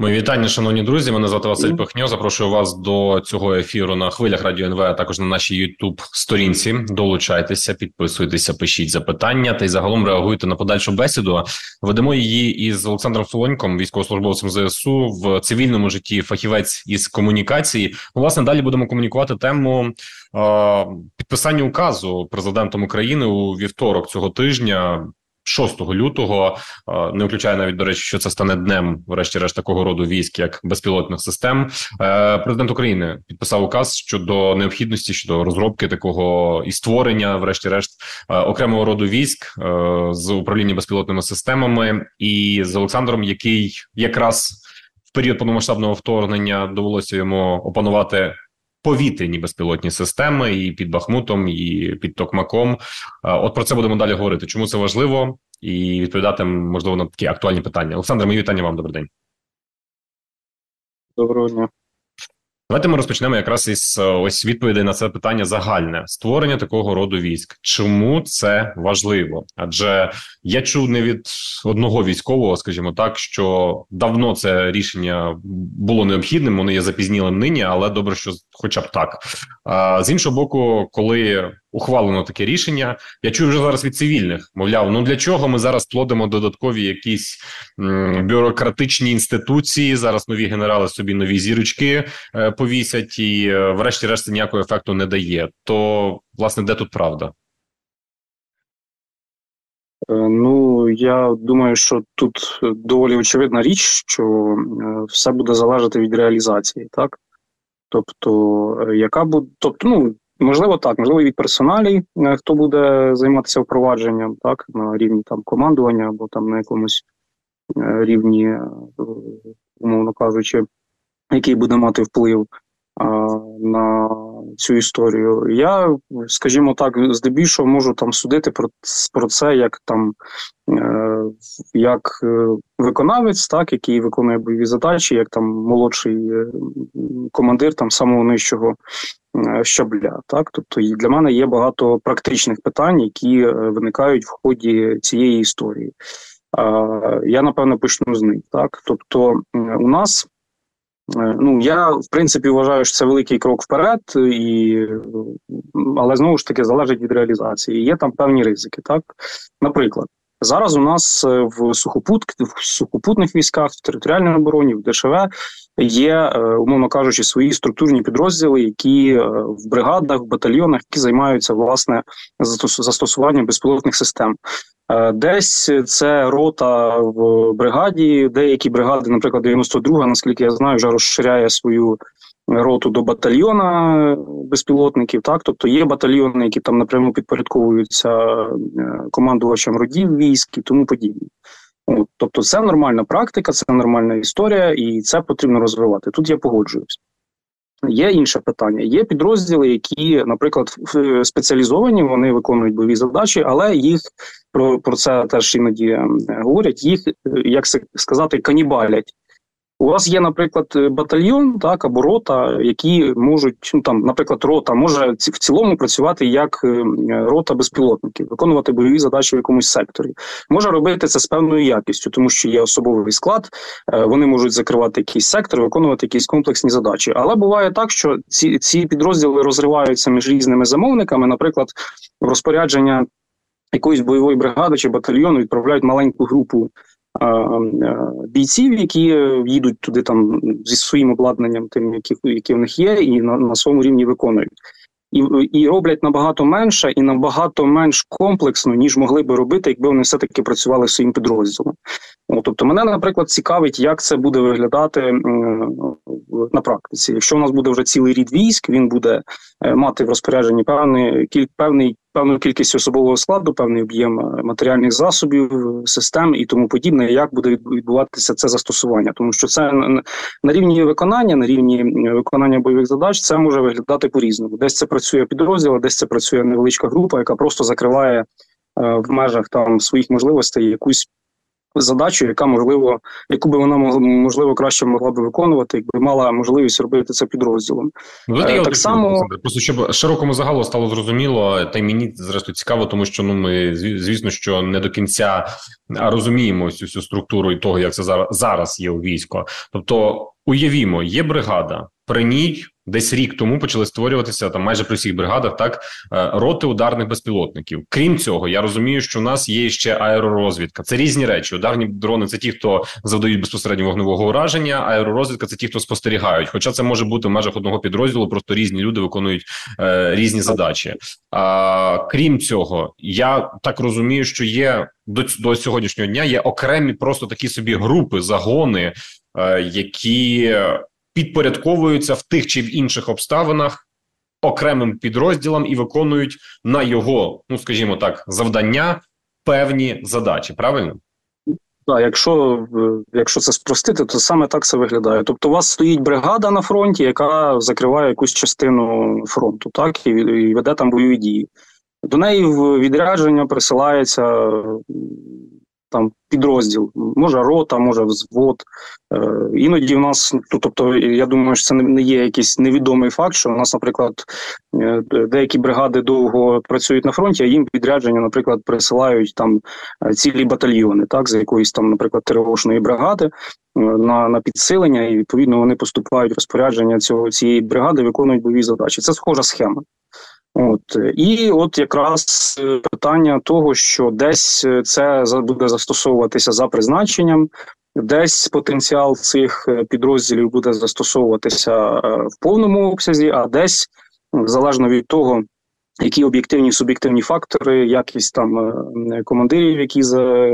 Мої вітання, шановні друзі. Мене звати Василь Пихньо. Запрошую вас до цього ефіру на хвилях радіо НВ, а також на нашій youtube сторінці. Долучайтеся, підписуйтеся, пишіть запитання та й загалом реагуйте на подальшу бесіду. Ведемо її із Олександром Солоньком, військовослужбовцем ЗСУ в цивільному житті. Фахівець із комунікації. Власне, далі будемо комунікувати тему е, підписання указу президентом України у вівторок цього тижня. 6 лютого не включає навіть до речі, що це стане днем, врешті-решт такого роду військ, як безпілотних систем. Е, президент України підписав указ щодо необхідності щодо розробки такого і створення, врешті-решт, е, окремого роду військ е, з управління безпілотними системами, і з Олександром, який якраз в період повномасштабного вторгнення довелося йому опанувати. Повітряні безпілотні системи і під Бахмутом, і під Токмаком. От про це будемо далі говорити. Чому це важливо і відповідати можливо на такі актуальні питання? Олександр, мої вітання вам добрий день. Доброго дня. Давайте ми розпочнемо якраз із е, ось відповідей на це питання загальне створення такого роду військ. Чому це важливо? Адже я чув не від одного військового, скажімо так, що давно це рішення було необхідним. Вони є запізнілим нині, але добре, що хоча б так. А з іншого боку, коли ухвалено таке рішення. Я чую вже зараз від цивільних. Мовляв, ну для чого ми зараз плодимо додаткові якісь бюрократичні інституції? Зараз нові генерали собі нові зірочки е, повісять, і е, врешті-решт ніякого ефекту не дає. То власне де тут правда? Е, ну, я думаю, що тут доволі очевидна річ, що все буде залежати від реалізації, так? Тобто, яка буде, тобто, ну Можливо, так, можливо, від персоналій, е, хто буде займатися впровадженням, так, на рівні там командування або там на якомусь е, рівні, е, умовно кажучи, який буде мати вплив а, на цю історію. Я, скажімо так, здебільшого можу там судити про про це як там як виконавець, так, який виконує бойові задачі, як там молодший командир там самого нижчого щабля. Так, тобто для мене є багато практичних питань, які е, виникають в ході цієї історії. Я напевно почну з них. Так, тобто, у нас. Е, ну, я в принципі вважаю, що це великий крок вперед, і, але знову ж таки залежить від реалізації. Є там певні ризики. Так, наприклад, зараз у нас в сухопут в сухопутних військах, в територіальній обороні, в ДШВ є, е, умовно кажучи, свої структурні підрозділи, які е, в бригадах, в батальйонах, які займаються власне застосуванням безпілотних систем. Е, десь це рота в бригаді, деякі бригади, наприклад, 92 наскільки я знаю, вже розширяє свою роту до батальйона безпілотників. Так, тобто є батальйони, які там напряму підпорядковуються командувачам родів військ і тому подібне. От, Тобто, це нормальна практика, це нормальна історія, і це потрібно розвивати. Тут я погоджуюсь. Є інше питання. Є підрозділи, які, наприклад, спеціалізовані, вони виконують бойові задачі, але їх про про це теж іноді е, говорять. Їх як сказати, канібалять. У вас є, наприклад, батальйон, так або рота, які можуть ну там, наприклад, рота може в цілому працювати як е, рота безпілотників, виконувати бойові задачі в якомусь секторі. Може робити це з певною якістю, тому що є особовий склад, е, вони можуть закривати якийсь сектор, виконувати якісь комплексні задачі. Але буває так, що ці, ці підрозділи розриваються між різними замовниками, наприклад, в розпорядження якоїсь бойової бригади чи батальйону відправляють маленьку групу бійців, які їдуть туди там зі своїм обладнанням, тим, які які в них є, і на, на своєму рівні виконують. І і роблять набагато менше і набагато менш комплексно, ніж могли би робити, якби вони все таки працювали своїм підрозділом. О, тобто, мене, наприклад, цікавить, як це буде виглядати на практиці. Якщо у нас буде вже цілий рід військ, він буде е, мати в розпорядженні певний кіль, певний певну кількість особового складу, певний об'єм е, матеріальних засобів, систем і тому подібне, як буде відбуватися це застосування, тому що це на рівні виконання, на рівні виконання бойових задач, це може виглядати по різному. Десь це працює підрозділ, десь це працює невеличка група, яка просто закриває е, в межах там своїх можливостей якусь задачу, яка можливо, яку би вона могла можливо краще могла би виконувати, якби мала можливість робити це підрозділом. Ну, е, так само просто щоб широкому загалу стало зрозуміло, та й мені зрештою цікаво, тому що ну ми звісно, що не до кінця розуміємо всю всю структуру і того, як це зараз зараз є у військо. Тобто, уявімо, є бригада при ній десь рік тому почали створюватися там майже при всіх бригадах так е, роти ударних безпілотників. Крім цього, я розумію, що у нас є ще аеророзвідка. Це різні речі. Ударні дрони це ті, хто завдають безпосередньо вогневого ураження. Аеророзвідка це ті, хто спостерігають. Хоча це може бути в межах одного підрозділу, просто різні люди виконують е, різні задачі. А крім цього, я так розумію, що є до до сьогоднішнього дня є окремі просто такі собі групи, загони, е, які підпорядковуються в тих чи в інших обставинах окремим підрозділам і виконують на його, ну скажімо так, завдання певні задачі. Правильно? Так, якщо якщо це спростити, то саме так це виглядає. Тобто, у вас стоїть бригада на фронті, яка закриває якусь частину фронту, так і веде там бойові дії. До неї в відрядження присилається там підрозділ, може рота, може взвод. Е, Іноді в нас, ну, тобто, я думаю, що це не є якийсь невідомий факт, що у нас, наприклад, е, деякі бригади довго працюють на фронті, а їм відрядження, наприклад, присилають там е, цілі батальйони, так, з якоїсь там, наприклад, тривожної бригади на на підсилення, і відповідно вони поступають розпорядження цього цієї бригади, виконують бойові задачі. Це схожа схема. От і от якраз е, питання того, що десь е, це буде застосовуватися за призначенням, десь потенціал цих е, підрозділів буде застосовуватися в повному обсязі, а десь залежно від того які об'єктивні суб'єктивні фактори, якість там е, командирів, які за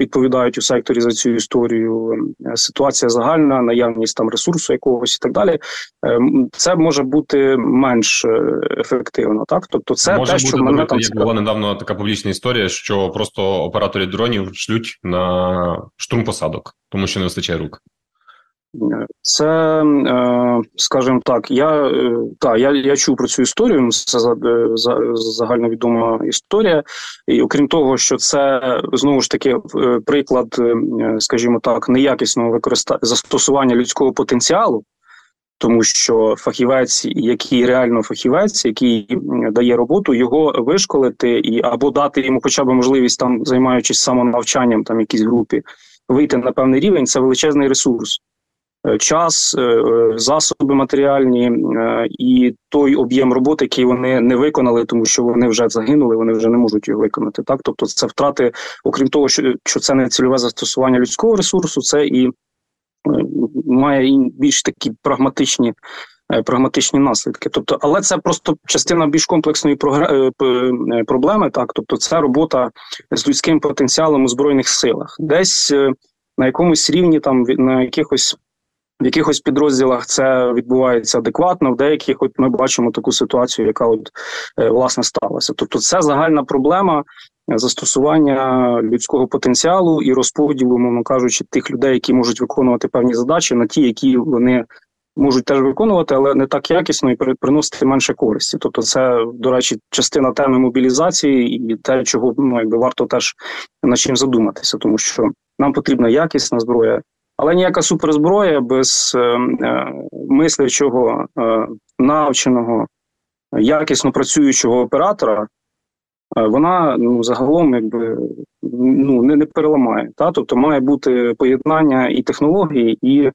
відповідають у секторі за цю історію, е, ситуація загальна, наявність там ресурсу якогось і так далі, е, це може бути менш ефективно. Так, тобто, це може те, бути, що мене там як була недавно така публічна історія, що просто оператори дронів шлють на штурм посадок, тому що не вистачає рук. Це, е, скажімо так, я е, та, я я чув про цю історію. Це е, загальновідома історія, і окрім того, що це знову ж таки приклад, скажімо так, неякісного використання застосування людського потенціалу, тому що фахівець, який реально фахівець, який дає роботу, його вишколити і або дати йому, хоча б можливість там, займаючись самонавчанням, там якійсь групі, вийти на певний рівень, це величезний ресурс. Е, час, е, е, засоби матеріальні і той об'єм роботи, який вони не виконали, тому що вони вже загинули, вони вже не можуть його виконати. Так, тобто, це втрати, окрім того, що що це не цільове застосування людського ресурсу, це і має більш такі прагматичні. Прагматичні наслідки, тобто, але це просто частина більш комплексної проблеми. Так, тобто, це робота з людським потенціалом у збройних силах, десь на якомусь рівні, там на якихось в якихось підрозділах це відбувається адекватно, в деяких от ми бачимо таку ситуацію, яка от е, власне сталася. Тобто, це загальна проблема застосування людського потенціалу і розподілу, мовно кажучи, тих людей, які можуть виконувати певні задачі, на ті, які вони можуть теж виконувати, але не так якісно і приносити менше користі. Тобто, це до речі, частина теми мобілізації і те, чого ну якби варто теж над чим задуматися, тому що нам потрібна якісна зброя. Але ніяка суперзброя без е, е, мислячого, е, навченого, якісно працюючого оператора, вона ну, загалом якби ну, не не переламає. Та? Тобто має бути поєднання і технології, і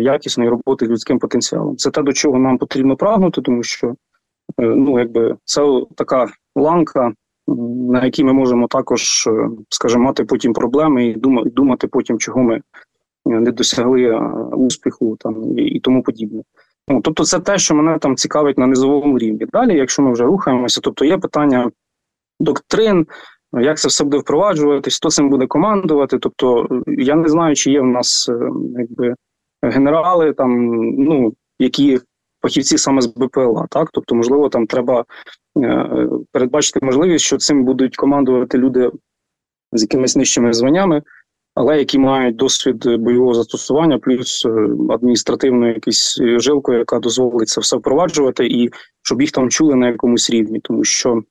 якісної роботи з людським потенціалом. Це те, до чого нам потрібно прагнути, тому що ну, якби це така ланка. На якій ми можемо також, скажімо, мати потім проблеми і думати потім, чого ми не досягли е, успіху там і, тому подібне. Ну, Тобто, це те, що мене там цікавить на низовому рівні. Далі, якщо ми вже рухаємося, тобто є питання доктрин, як це все буде впроваджуватись, хто цим буде командувати. Тобто, я не знаю, чи є в нас е, якби генерали, там ну які фахівці саме з БПЛА, так тобто, можливо, там треба е, передбачити можливість, що цим будуть командувати люди з якимись нижчими званнями але які мають досвід бойового застосування, плюс е, адміністративну якусь жилку, яка дозволить це все впроваджувати, і щоб їх там чули на якомусь рівні, тому що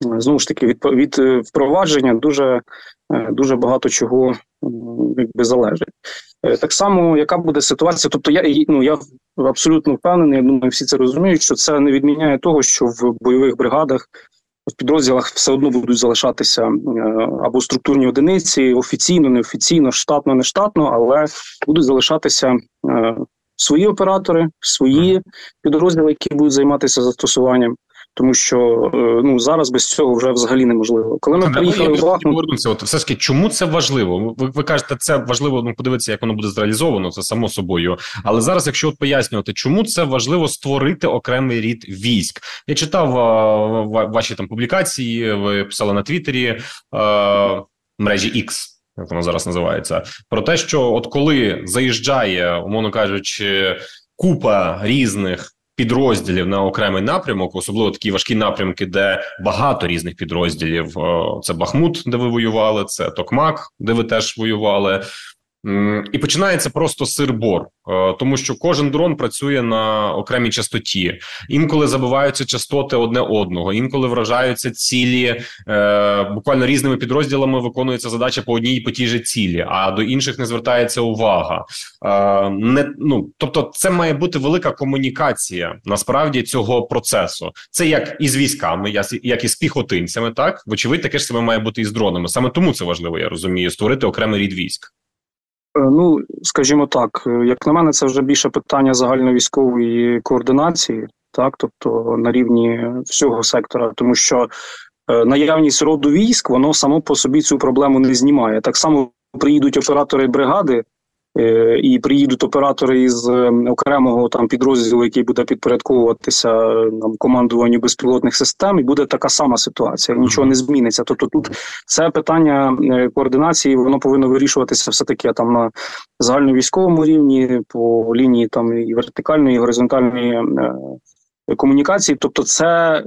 знову ж таки від від впровадження дуже дуже багато чого якби залежить. Так само, яка буде ситуація? Тобто, я ну я абсолютно впевнений, я думаю, всі це розуміють, що це не відміняє того, що в бойових бригадах в підрозділах все одно будуть залишатися е, або структурні одиниці офіційно, неофіційно, штатно, не штатно, але будуть залишатися е, свої оператори, свої підрозділи, які будуть займатися застосуванням тому що е, ну зараз без цього вже взагалі неможливо. Коли ми приїхали в Бахмут... от все ж таки, чому це важливо? Ви ви кажете, це важливо ну подивитися, як воно буде зреалізовано, це само собою. Але зараз, якщо от пояснювати, чому це важливо створити окремий рід військ? Я читав а, ваші там публікації. Ви писали на Твіттері а, мережі X. Як воно зараз називається, про те, що от коли заїжджає, умовно кажучи, купа різних підрозділів на окремий напрямок, особливо такі важкі напрямки, де багато різних підрозділів. Це Бахмут, де ви воювали, це Токмак, де ви теж воювали. І починається просто сир-бор, е, тому що кожен дрон працює на окремій частоті. Інколи забиваються частоти одне одного, інколи вражаються цілі. Е, буквально різними підрозділами виконується задача по одній і по тій же цілі, а до інших не звертається увага. Е, не ну тобто, це має бути велика комунікація насправді цього процесу. Це як із військами, як і з піхотинцями. Так вочевидь, таке ж саме має бути і з дронами. Саме тому це важливо, я розумію, створити окремий рід військ. Е, ну, скажімо так, е, як на мене, це вже більше питання загальновійськової координації, так, тобто на рівні всього сектора, тому що е, наявність роду військ, воно само по собі цю проблему не знімає. Так само приїдуть оператори бригади, і приїдуть оператори із е, окремого там підрозділу, який буде підпорядковуватися е, нам командуванню безпілотних систем, і буде така сама ситуація. Нічого не зміниться. Тобто, тут це питання координації, воно повинно вирішуватися все таки там на загальновійськовому рівні, по лінії там і вертикальної, і горизонтальної комунікації. Тобто, це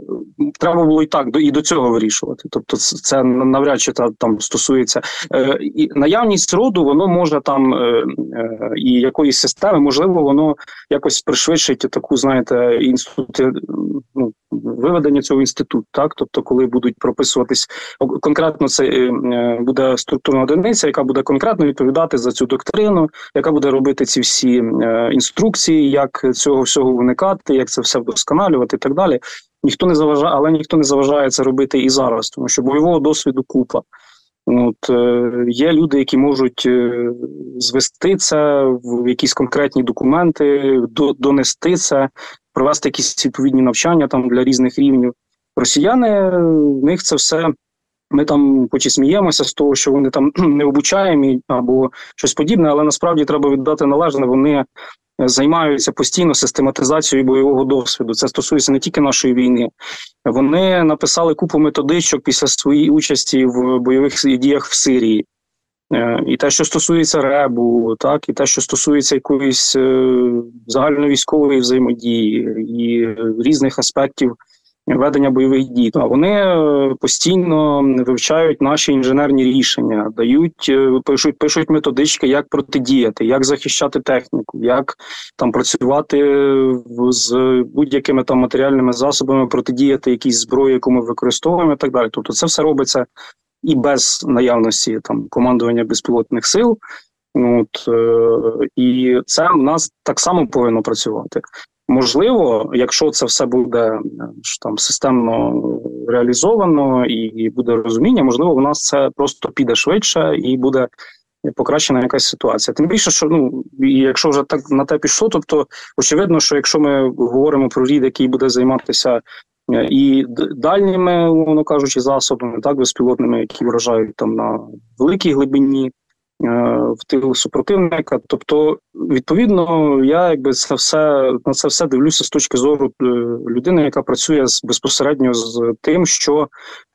треба було і так і до цього вирішувати. Тобто, це навряд чи та там стосується е, і наявність роду, воно може там е, е, і якоїсь системи, можливо, воно якось пришвидшить таку, знаєте, інститут ну, виведення цього інституту. Так, тобто, коли будуть прописуватись конкретно, це буде структурна одиниця, яка буде конкретно відповідати за цю доктрину, яка буде робити ці всі інструкції, як цього всього виникати, як це все вдосконалювати і так далі. Ніхто не заважає, але ніхто не заважає це робити і зараз, тому що бойового досвіду купа. От е, Є люди, які можуть е, звести це в якісь конкретні документи, до, донести це, провести якісь відповідні навчання там для різних рівнів. Росіяни в них це все. Ми там хоч і сміємося з того, що вони там не обучаємі або щось подібне, але насправді треба віддати належне. Вони займаються постійно систематизацією бойового досвіду. Це стосується не тільки нашої війни. Вони написали купу методичок після своєї участі в бойових діях в Сирії. Е, і те, що стосується ребу, так, і те, що стосується якоїсь е, загальновійськової взаємодії і різних аспектів ведення бойових дій. Вони е, постійно вивчають наші інженерні рішення, дають пишуть, пишуть методички, як протидіяти, як захищати техніку, як там працювати з будь-якими там матеріальними засобами, протидіяти якійсь зброї, яку ми використовуємо, і так далі. Тобто, це все робиться і без наявності там командування безпілотних сил. От, е, І це в нас так само повинно працювати. Можливо, якщо це все буде е, там системно реалізовано і буде розуміння, можливо, у нас це просто піде швидше і буде покращена якась ситуація. Тим більше, що ну якщо вже так на те пішло, тобто очевидно, що якщо ми говоримо про рід, який буде займатися і дальніми, умовно кажучи, засобами, так безпілотними, які вражають там на великій глибині. Е, в тилу супротивника. Тобто, відповідно, я якби це все на це все дивлюся з точки зору е, людини, яка працює безпосередньо з тим, що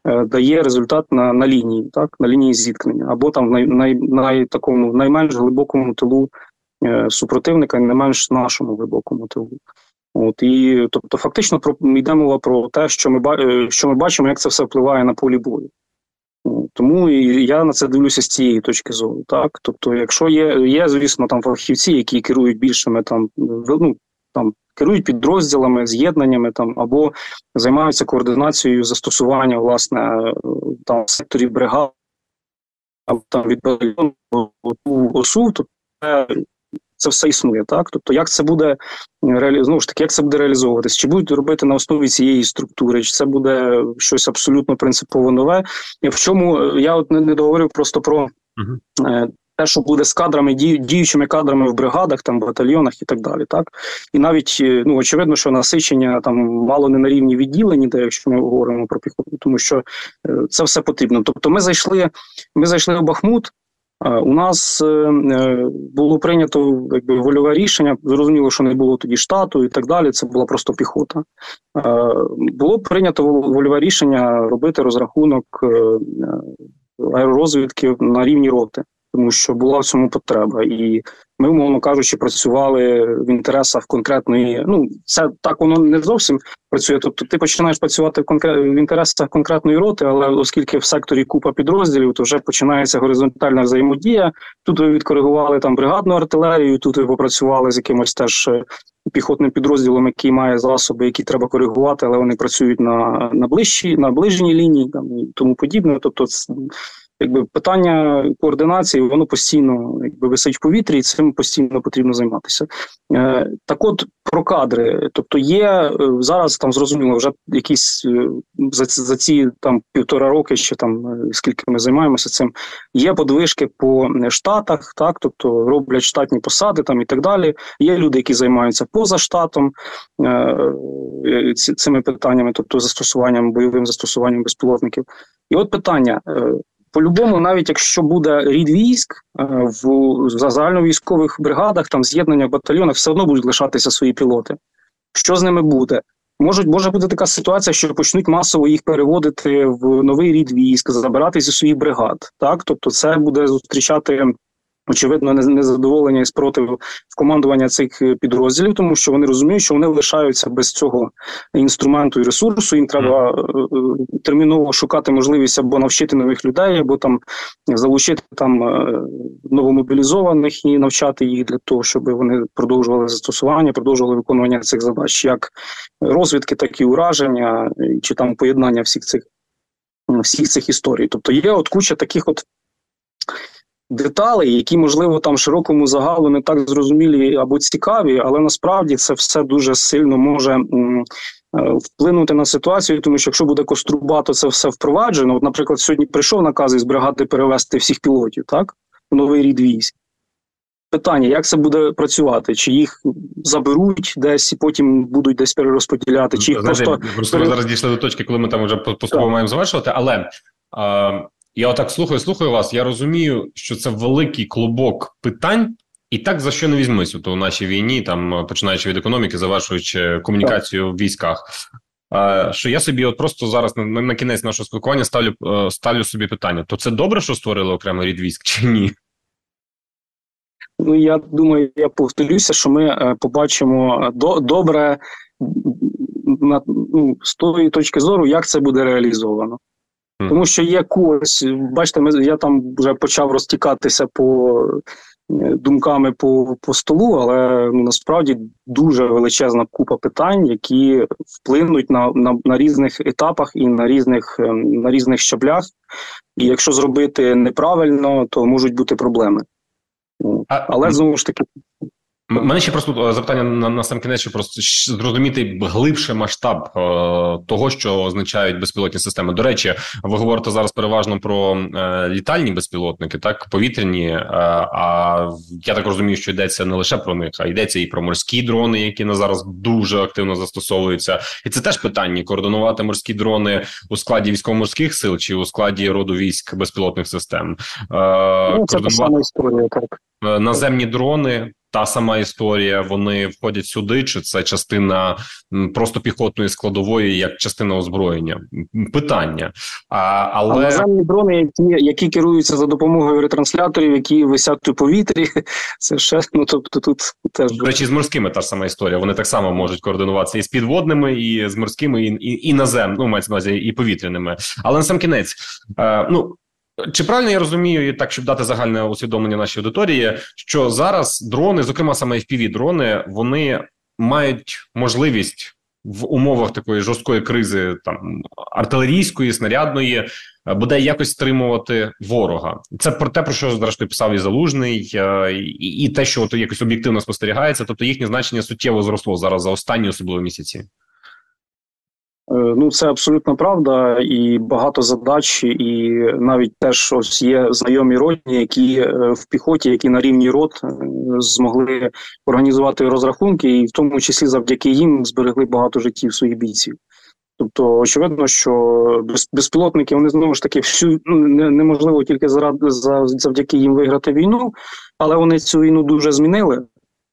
е, дає результат на на лінії, так на лінії зіткнення, або там в най, най, най такому найменш глибокому тилу супротивника, не менш нашому глибокому тилу. От і тобто, фактично, про йде мова про те, що ми що ми бачимо, як це все впливає на полі бою. Тому і я на це дивлюся з цієї точки зору. Так, тобто, якщо є, є, звісно, там фахівці, які керують більшими там ну, там керують підрозділами, з'єднаннями там або займаються координацією застосування власне там секторів бригад або там від батальйону ОСУ, то це, це все існує, так? Тобто, як це буде реалі... знову ж таки, як це буде реалізовуватись? Чи будуть робити на основі цієї структури, чи це буде щось абсолютно принципово нове? В чому я от не, не договорив просто про. Uh-huh те, що буде з кадрами, діючими кадрами в бригадах, там батальйонах і так далі. Так і навіть е, ну очевидно, що насичення там мало не на рівні відділені, де якщо ми говоримо про піхоту, тому що е, це все потрібно. Тобто, ми зайшли, ми зайшли в Бахмут. У нас е, було прийнято якби вольове рішення. Зрозуміло, що не було тоді штату і так далі. Це була просто піхота. Було прийнято вольове рішення робити розрахунок аеророзвідки на рівні роти тому що була в цьому потреба, і ми, умовно кажучи, працювали в інтересах конкретної. Ну це так воно не зовсім працює. Тобто, ти починаєш працювати в конкрет в інтересах конкретної роти, але оскільки в секторі купа підрозділів, то вже починається горизонтальна взаємодія. Тут ви відкоригували там бригадну артилерію. Тут ви попрацювали з якимось теж. Е, піхотним підрозділом, який має засоби, які треба коригувати, але вони працюють на на ближчій, на ближній лінії, там і тому подібне. Тобто, якби питання координації, воно постійно якби висить в повітрі, і цим постійно потрібно займатися. Е, Так, от про кадри, тобто є е, зараз там зрозуміло, вже якісь е, за за ці там півтора роки, ще там е, скільки ми займаємося цим. Є подвижки по штатах, так тобто роблять штатні посади там і так далі. Є люди, які займаються поза штатом е, цими питаннями, тобто застосуванням бойовим застосуванням безпілотників. І от питання: по-любому, навіть якщо буде рід військ е, в загальновійськових бригадах, там з'єднання в батальйонах, все одно будуть лишатися свої пілоти. Що з ними буде? Можуть, може бути така ситуація, що почнуть масово їх переводити в новий рід військ, забирати зі своїх бригад. Так, тобто, це буде зустрічати очевидно, незадоволення і спротив в командування цих е, підрозділів, тому що вони розуміють, що вони лишаються без цього інструменту і ресурсу. Їм треба е, е, терміново шукати можливість або навчити нових людей, або там залучити там новомобілізованих і навчати їх для того, щоб вони продовжували застосування, продовжували виконування цих задач, як розвідки, так і ураження, чи там поєднання всіх цих всіх цих історій. Тобто є от куча таких от деталей, які, можливо, там широкому загалу не так зрозумілі або цікаві, але насправді це все дуже сильно може е, вплинути на ситуацію, тому що якщо буде кострубато це все впроваджено, от, наприклад, сьогодні прийшов наказ із бригади перевести всіх пілотів, так, в новий рід військ. Питання, як це буде працювати? Чи їх заберуть десь і потім будуть десь перерозподіляти? Чи їх Знаєте, просто... просто ми зараз дійшли до точки, коли ми там вже поступово маємо завершувати, але а, я отак слухаю, слухаю вас. Я розумію, що це великий клубок питань, і так за що не візьмись у нашій війні, там починаючи від економіки, завершуючи комунікацію в військах. Що я собі, от просто зараз на, на кінець нашого спілкування ставлю е, ставлю собі питання: то це добре, що створили окремий рід військ, чи ні? Ну я думаю, я повторюся, що ми е, побачимо е, до, добре на ну, з тої точки зору, як це буде реалізовано. Тому що є когось, бачите, ми, я там вже почав розтікатися по е, думками по по столу, але ну, насправді дуже величезна купа питань, які вплинуть на на, на різних етапах і на різних ем, на різних щаблях. І якщо зробити неправильно, то можуть бути проблеми. Але знову ж таки, мене ще просто е, запитання на на сам кінець, щоб просто зрозуміти глибше масштаб е, того, що означають безпілотні системи. До речі, ви говорите зараз переважно про е, літальні безпілотники, так повітряні. Е, а я так розумію, що йдеться не лише про них, а йдеться і про морські дрони, які на зараз дуже активно застосовуються. І це теж питання: координувати морські дрони у складі військово-морських сил чи у складі роду військ безпілотних систем. Е, ну, Це та сама історія, так. Е, наземні дрони та сама історія. Вони входять сюди, чи це частина просто піхотної складової, як частина озброєння? Питання. А, Але а наземні дрони, які які керуються за допомогою ретрансляторів, які висять у повітрі, це ще ну тобто тут теж до речі, з морськими та сама історія. Вони так само можуть координуватися і з підводними, і з морськими, і і, і назем, ну мається на увазі, і повітряними. Але на сам кінець, е, ну чи правильно я розумію, і так щоб дати загальне усвідомлення нашій аудиторії, що зараз дрони, зокрема саме fpv дрони, вони мають можливість в умовах такої жорсткої кризи, там артилерійської, снарядної, буде якось стримувати ворога. Це про те, про що зрештою писав і залужний, е, і, і те, що от якось об'єктивно спостерігається, тобто їхнє значення суттєво зросло зараз за останні особливо місяці. Е, ну, це абсолютно правда, і багато задач, і навіть теж ось є знайомі родні, які е, в піхоті, які на рівні рот е, змогли організувати розрахунки, і в тому числі завдяки їм зберегли багато життів своїх бійців. Тобто, очевидно, що безпілотники вони знову ж таки всю ну, неможливо тільки заради завдяки їм виграти війну, але вони цю війну дуже змінили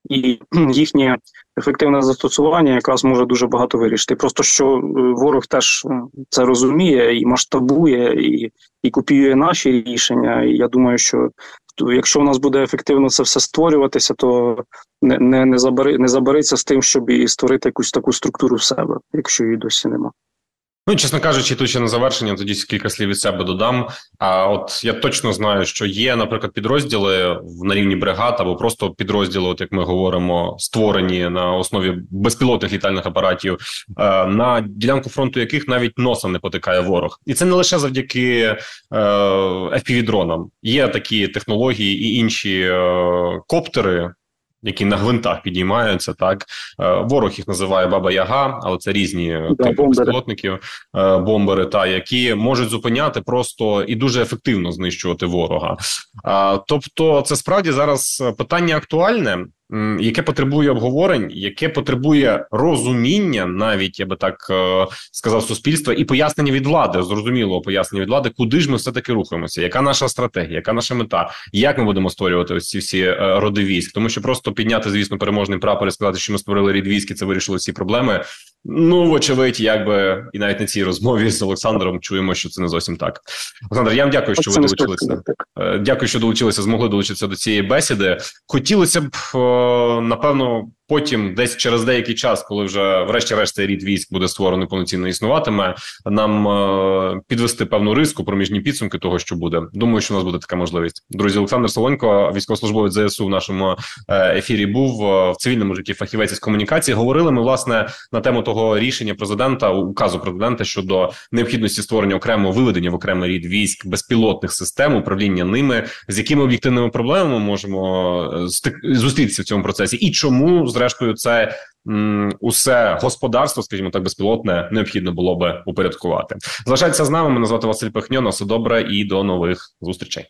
і їхнє ефективне застосування якраз може дуже багато вирішити. Просто що е, ворог теж е, це розуміє і масштабує, і і копіює наші рішення. І я думаю, що якщо у нас буде ефективно це все створюватися, то не не, не, забери, не забериться з тим, щоб і створити якусь таку структуру в себе, якщо її досі нема. Ну, чесно кажучи, тут ще на завершення, тоді кілька слів від себе додам. А от я точно знаю, що є, наприклад, підрозділи на рівні бригад або просто підрозділи, от як ми говоримо, створені на основі безпілотних літальних апаратів, е, на ділянку фронту яких навіть носом не потикає ворог, і це не лише завдяки е, fpv дронам Є такі технології і інші е, коптери які на гвинтах підіймаються. Так е, ворог їх називає Баба Яга, але це різні да, типи безпілотників, е, бомбери, та які можуть зупиняти просто і дуже ефективно знищувати ворога. Тобто, це справді зараз питання актуальне яке потребує обговорень, яке потребує розуміння, навіть я би так е, сказав, суспільства і пояснення від влади, зрозумілого пояснення від влади, куди ж ми все таки рухаємося, яка наша стратегія, яка наша мета, як ми будемо створювати ось ці всі е, роди військ, тому що просто підняти, звісно, переможний прапор і сказати, що ми створили рід військ, і це вирішили всі проблеми. Ну, вочевидь, якби і навіть на цій розмові з Олександром чуємо, що це не зовсім так. Олександр, я вам дякую, що ви долучилися. Е, дякую, що долучилися, змогли долучитися до цієї бесіди. Хотілося б напевно Потім, десь через деякий час, коли вже, врешті-решт, рід військ буде створений повноцінно існуватиме, нам е, підвести певну риску проміжні підсумки того, що буде. Думаю, що у нас буде така можливість. Друзі, Олександр Солонько, військовослужбовець ЗСУ в нашому е, ефірі, був е, в цивільному житті фахівець із комунікації. Говорили ми власне на тему того рішення президента, указу президента щодо необхідності створення окремого виведення в окремий рід військ безпілотних систем управління ними, з якими об'єктивними проблемами можемо зустрітися в цьому процесі, і чому зрештою, це м, усе господарство, скажімо так, безпілотне, необхідно було би упорядкувати. Залишайтеся з нами. Мене звати Василь Пихньо. На все добре і до нових зустрічей.